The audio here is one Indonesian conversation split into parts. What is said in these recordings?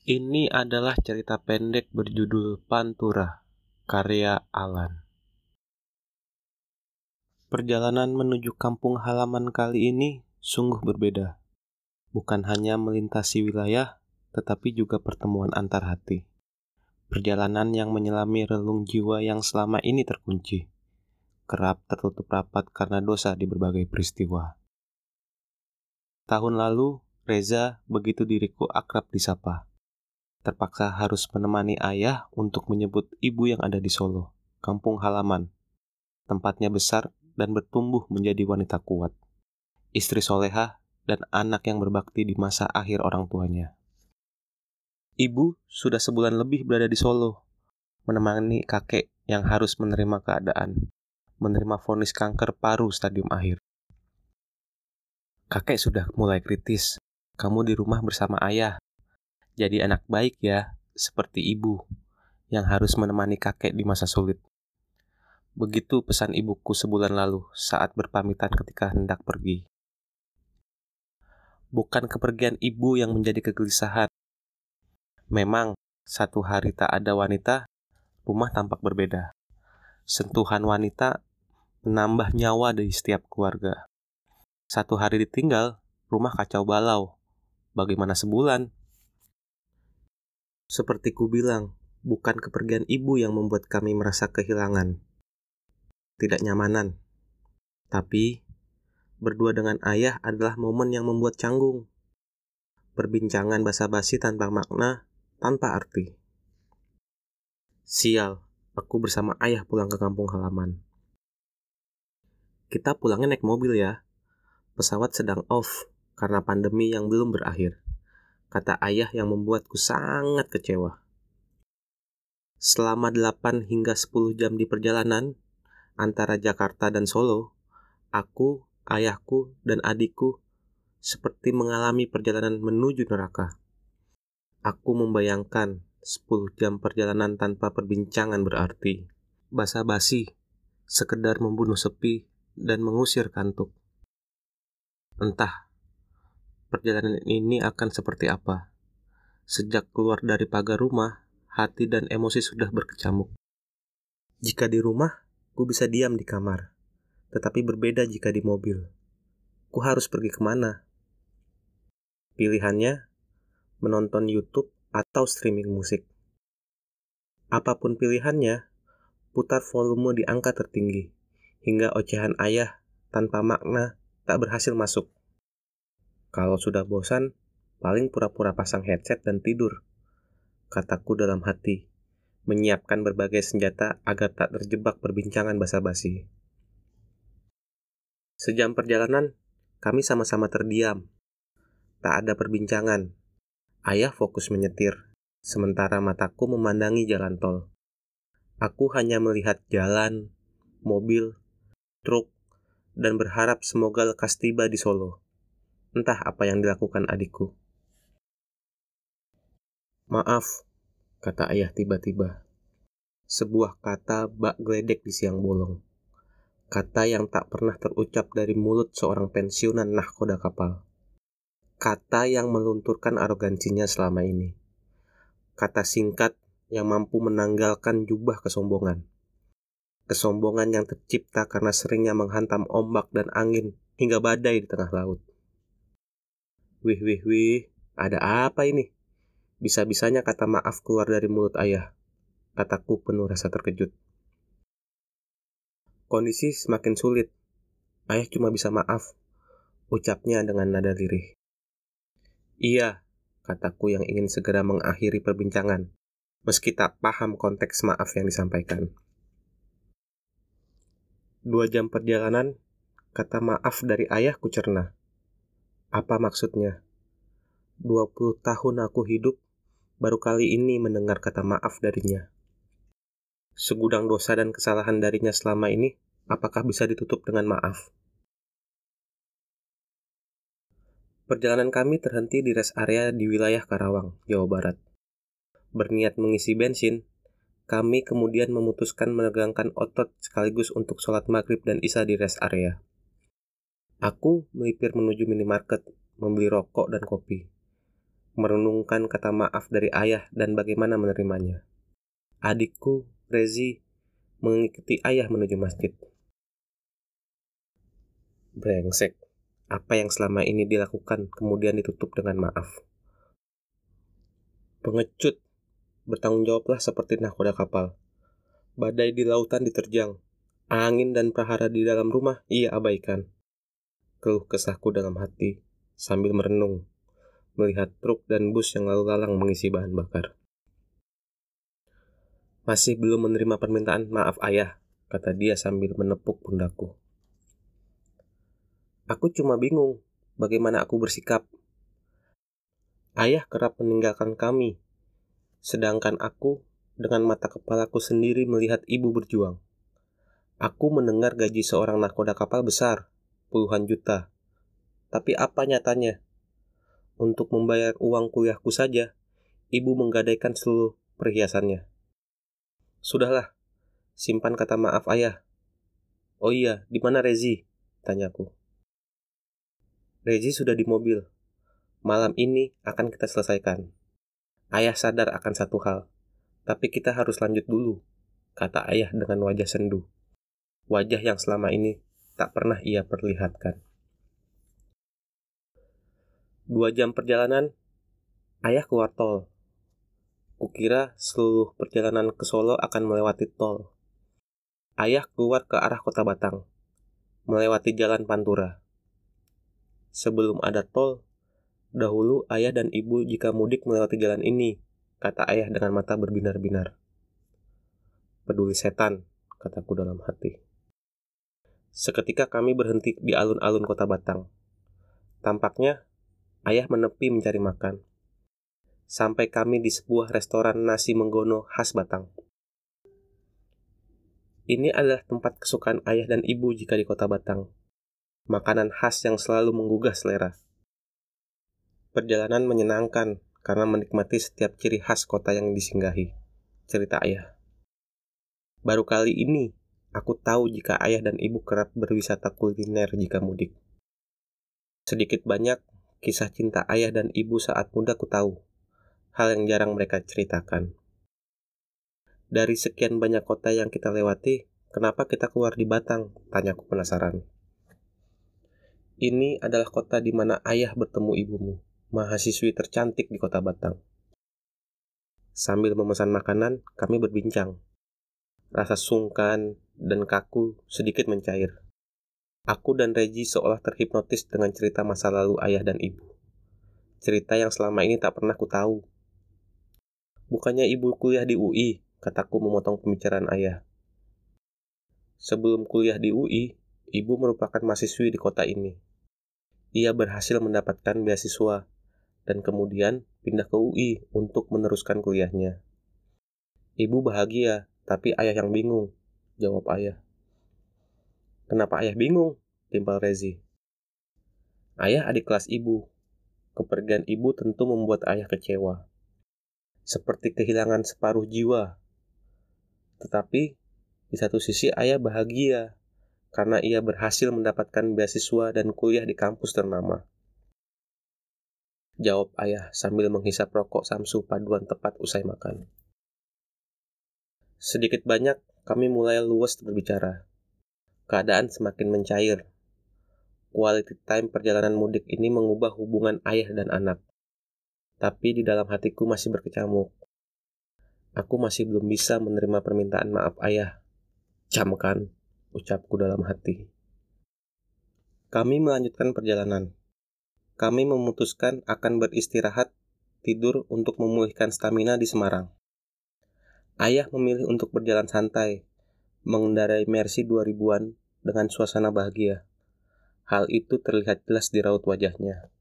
Ini adalah cerita pendek berjudul Pantura, karya Alan. Perjalanan menuju kampung halaman kali ini sungguh berbeda. Bukan hanya melintasi wilayah, tetapi juga pertemuan antar hati. Perjalanan yang menyelami relung jiwa yang selama ini terkunci. Kerap tertutup rapat karena dosa di berbagai peristiwa. Tahun lalu, Reza begitu diriku akrab disapa terpaksa harus menemani ayah untuk menyebut ibu yang ada di Solo, kampung halaman. Tempatnya besar dan bertumbuh menjadi wanita kuat, istri soleha, dan anak yang berbakti di masa akhir orang tuanya. Ibu sudah sebulan lebih berada di Solo, menemani kakek yang harus menerima keadaan, menerima vonis kanker paru stadium akhir. Kakek sudah mulai kritis. Kamu di rumah bersama ayah, jadi anak baik ya, seperti ibu yang harus menemani kakek di masa sulit. Begitu pesan ibuku sebulan lalu saat berpamitan ketika hendak pergi. Bukan kepergian ibu yang menjadi kegelisahan. Memang, satu hari tak ada wanita, rumah tampak berbeda. Sentuhan wanita menambah nyawa dari setiap keluarga. Satu hari ditinggal, rumah kacau balau. Bagaimana sebulan? Seperti ku bilang, bukan kepergian ibu yang membuat kami merasa kehilangan, tidak nyamanan. Tapi, berdua dengan ayah adalah momen yang membuat canggung. Perbincangan basa-basi tanpa makna, tanpa arti. Sial, aku bersama ayah pulang ke kampung halaman. Kita pulangnya naik mobil ya. Pesawat sedang off karena pandemi yang belum berakhir kata ayah yang membuatku sangat kecewa. Selama 8 hingga 10 jam di perjalanan antara Jakarta dan Solo, aku, ayahku, dan adikku seperti mengalami perjalanan menuju neraka. Aku membayangkan 10 jam perjalanan tanpa perbincangan berarti. Basa-basi, sekedar membunuh sepi dan mengusir kantuk. Entah perjalanan ini akan seperti apa. Sejak keluar dari pagar rumah, hati dan emosi sudah berkecamuk. Jika di rumah, ku bisa diam di kamar. Tetapi berbeda jika di mobil. Ku harus pergi ke mana? Pilihannya, menonton YouTube atau streaming musik. Apa pun pilihannya, putar volume di angka tertinggi, hingga ocehan ayah tanpa makna tak berhasil masuk. Kalau sudah bosan, paling pura-pura pasang headset dan tidur. Kataku dalam hati, menyiapkan berbagai senjata agar tak terjebak perbincangan basa-basi. Sejam perjalanan, kami sama-sama terdiam. Tak ada perbincangan. Ayah fokus menyetir, sementara mataku memandangi jalan tol. Aku hanya melihat jalan, mobil, truk, dan berharap semoga lekas tiba di Solo. Entah apa yang dilakukan adikku. Maaf, kata ayah tiba-tiba. Sebuah kata bak geledek di siang bolong. Kata yang tak pernah terucap dari mulut seorang pensiunan nahkoda kapal. Kata yang melunturkan arogansinya selama ini. Kata singkat yang mampu menanggalkan jubah kesombongan. Kesombongan yang tercipta karena seringnya menghantam ombak dan angin hingga badai di tengah laut. Wih, wih, wih, ada apa ini? Bisa-bisanya kata maaf keluar dari mulut ayah. Kataku penuh rasa terkejut. Kondisi semakin sulit. Ayah cuma bisa maaf. Ucapnya dengan nada lirih. Iya, kataku yang ingin segera mengakhiri perbincangan, meski tak paham konteks maaf yang disampaikan. Dua jam perjalanan, kata maaf dari ayah ku cerna. Apa maksudnya? 20 tahun aku hidup, baru kali ini mendengar kata maaf darinya. Segudang dosa dan kesalahan darinya selama ini, apakah bisa ditutup dengan maaf? Perjalanan kami terhenti di rest area di wilayah Karawang, Jawa Barat. Berniat mengisi bensin, kami kemudian memutuskan menegangkan otot sekaligus untuk sholat maghrib dan isya di rest area. Aku melipir menuju minimarket, membeli rokok dan kopi. merenungkan kata maaf dari ayah dan bagaimana menerimanya. Adikku, Rezi, mengikuti ayah menuju masjid. Brengsek, apa yang selama ini dilakukan kemudian ditutup dengan maaf. Pengecut, bertanggung jawablah seperti nahkoda kapal. Badai di lautan diterjang, angin dan prahara di dalam rumah ia abaikan. Keluh kesahku dalam hati sambil merenung, melihat truk dan bus yang lalu lalang mengisi bahan bakar. Masih belum menerima permintaan maaf ayah, kata dia sambil menepuk pundakku. Aku cuma bingung bagaimana aku bersikap. Ayah kerap meninggalkan kami, sedangkan aku dengan mata kepalaku sendiri melihat ibu berjuang. Aku mendengar gaji seorang nakoda kapal besar, puluhan juta. Tapi apa nyatanya? Untuk membayar uang kuliahku saja, ibu menggadaikan seluruh perhiasannya. Sudahlah, simpan kata maaf ayah. Oh iya, di mana Rezi? Tanyaku. Rezi sudah di mobil. Malam ini akan kita selesaikan. Ayah sadar akan satu hal, tapi kita harus lanjut dulu, kata ayah dengan wajah sendu. Wajah yang selama ini tak pernah ia perlihatkan. Dua jam perjalanan, ayah keluar tol. Kukira seluruh perjalanan ke Solo akan melewati tol. Ayah keluar ke arah kota Batang, melewati jalan Pantura sebelum ada tol, dahulu ayah dan ibu jika mudik melewati jalan ini, kata ayah dengan mata berbinar-binar. Peduli setan, kataku dalam hati. Seketika kami berhenti di alun-alun kota Batang. Tampaknya ayah menepi mencari makan. Sampai kami di sebuah restoran nasi menggono khas Batang. Ini adalah tempat kesukaan ayah dan ibu jika di kota Batang makanan khas yang selalu menggugah selera. Perjalanan menyenangkan karena menikmati setiap ciri khas kota yang disinggahi. Cerita ayah. Baru kali ini, aku tahu jika ayah dan ibu kerap berwisata kuliner jika mudik. Sedikit banyak, kisah cinta ayah dan ibu saat muda ku tahu. Hal yang jarang mereka ceritakan. Dari sekian banyak kota yang kita lewati, kenapa kita keluar di Batang? Tanyaku penasaran. Ini adalah kota di mana ayah bertemu ibumu, mahasiswi tercantik di kota Batang. Sambil memesan makanan, kami berbincang. Rasa sungkan dan kaku sedikit mencair. Aku dan Regi seolah terhipnotis dengan cerita masa lalu ayah dan ibu. Cerita yang selama ini tak pernah ku tahu. Bukannya ibu kuliah di UI, kataku memotong pembicaraan ayah. Sebelum kuliah di UI, ibu merupakan mahasiswi di kota ini ia berhasil mendapatkan beasiswa dan kemudian pindah ke UI untuk meneruskan kuliahnya. Ibu bahagia, tapi ayah yang bingung, jawab ayah. Kenapa ayah bingung? Timpal Rezi. Ayah adik kelas ibu. Kepergian ibu tentu membuat ayah kecewa. Seperti kehilangan separuh jiwa. Tetapi, di satu sisi ayah bahagia karena ia berhasil mendapatkan beasiswa dan kuliah di kampus ternama. Jawab ayah sambil menghisap rokok Samsu paduan tepat usai makan. Sedikit banyak kami mulai luas berbicara. Keadaan semakin mencair. Quality time perjalanan mudik ini mengubah hubungan ayah dan anak. Tapi di dalam hatiku masih berkecamuk. Aku masih belum bisa menerima permintaan maaf ayah. Camkan ucapku dalam hati. Kami melanjutkan perjalanan. Kami memutuskan akan beristirahat, tidur untuk memulihkan stamina di Semarang. Ayah memilih untuk berjalan santai, mengendarai Mercy 2000-an dengan suasana bahagia. Hal itu terlihat jelas di raut wajahnya.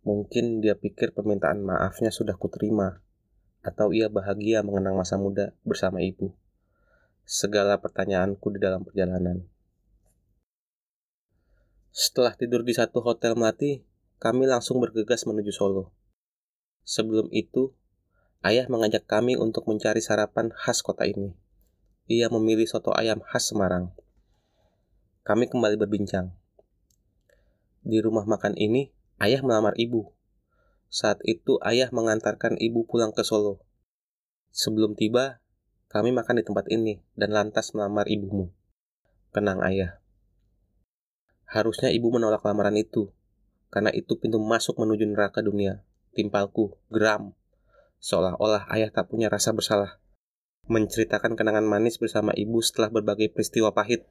Mungkin dia pikir permintaan maafnya sudah kuterima, atau ia bahagia mengenang masa muda bersama ibu segala pertanyaanku di dalam perjalanan. Setelah tidur di satu hotel melati, kami langsung bergegas menuju Solo. Sebelum itu, ayah mengajak kami untuk mencari sarapan khas kota ini. Ia memilih soto ayam khas Semarang. Kami kembali berbincang. Di rumah makan ini, ayah melamar ibu. Saat itu ayah mengantarkan ibu pulang ke Solo. Sebelum tiba, kami makan di tempat ini dan lantas melamar ibumu. Kenang ayah. Harusnya ibu menolak lamaran itu, karena itu pintu masuk menuju neraka dunia. Timpalku, geram. Seolah-olah ayah tak punya rasa bersalah. Menceritakan kenangan manis bersama ibu setelah berbagai peristiwa pahit.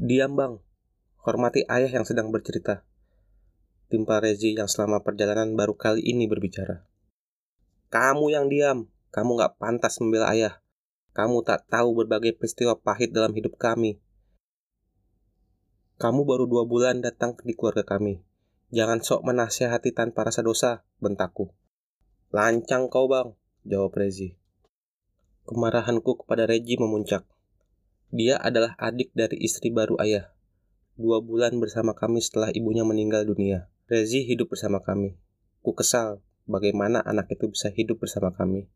Diam bang, hormati ayah yang sedang bercerita. Timpal Rezi yang selama perjalanan baru kali ini berbicara. Kamu yang diam, kamu gak pantas membela ayah. Kamu tak tahu berbagai peristiwa pahit dalam hidup kami. Kamu baru dua bulan datang di keluarga kami. Jangan sok menasihati tanpa rasa dosa, bentakku. Lancang kau bang, jawab Rezi. Kemarahanku kepada Rezi memuncak. Dia adalah adik dari istri baru ayah. Dua bulan bersama kami setelah ibunya meninggal dunia. Rezi hidup bersama kami. Ku kesal bagaimana anak itu bisa hidup bersama kami.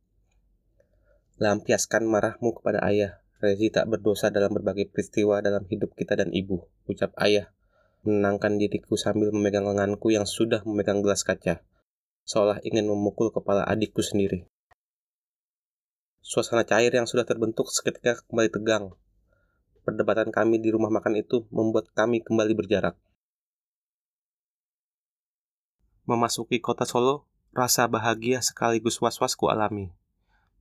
Lampiaskan marahmu kepada ayah. Rezi tak berdosa dalam berbagai peristiwa dalam hidup kita dan ibu, ucap ayah. Menenangkan diriku sambil memegang lenganku yang sudah memegang gelas kaca, seolah ingin memukul kepala adikku sendiri. Suasana cair yang sudah terbentuk seketika kembali tegang. Perdebatan kami di rumah makan itu membuat kami kembali berjarak. Memasuki kota Solo, rasa bahagia sekaligus was-was ku alami.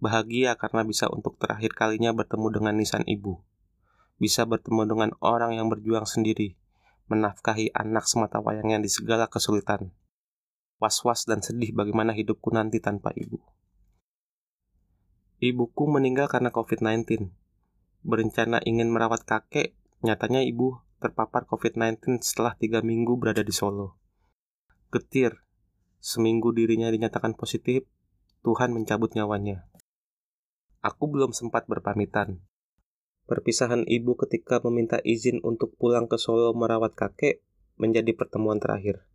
Bahagia karena bisa untuk terakhir kalinya bertemu dengan nisan ibu. Bisa bertemu dengan orang yang berjuang sendiri, menafkahi anak semata wayangnya di segala kesulitan. Was-was dan sedih bagaimana hidupku nanti tanpa ibu. Ibuku meninggal karena COVID-19. Berencana ingin merawat kakek, nyatanya ibu terpapar COVID-19 setelah tiga minggu berada di Solo. Getir. Seminggu dirinya dinyatakan positif, Tuhan mencabut nyawanya. Aku belum sempat berpamitan. Perpisahan ibu ketika meminta izin untuk pulang ke Solo merawat kakek menjadi pertemuan terakhir.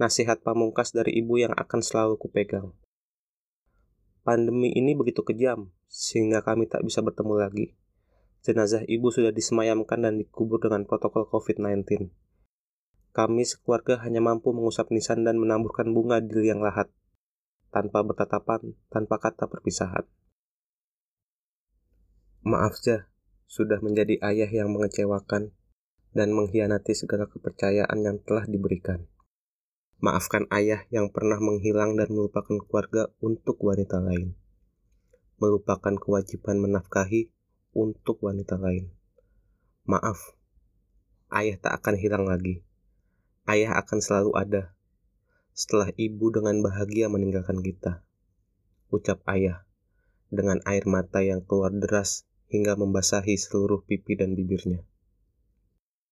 Nasihat pamungkas dari ibu yang akan selalu kupegang. Pandemi ini begitu kejam, sehingga kami tak bisa bertemu lagi. Jenazah ibu sudah disemayamkan dan dikubur dengan protokol COVID-19. Kami sekeluarga hanya mampu mengusap nisan dan menaburkan bunga di liang lahat, tanpa bertatapan, tanpa kata perpisahan. Maaf ja, sudah menjadi ayah yang mengecewakan dan mengkhianati segala kepercayaan yang telah diberikan. Maafkan ayah yang pernah menghilang dan melupakan keluarga untuk wanita lain. Melupakan kewajiban menafkahi untuk wanita lain. Maaf, ayah tak akan hilang lagi ayah akan selalu ada setelah ibu dengan bahagia meninggalkan kita. Ucap ayah dengan air mata yang keluar deras hingga membasahi seluruh pipi dan bibirnya.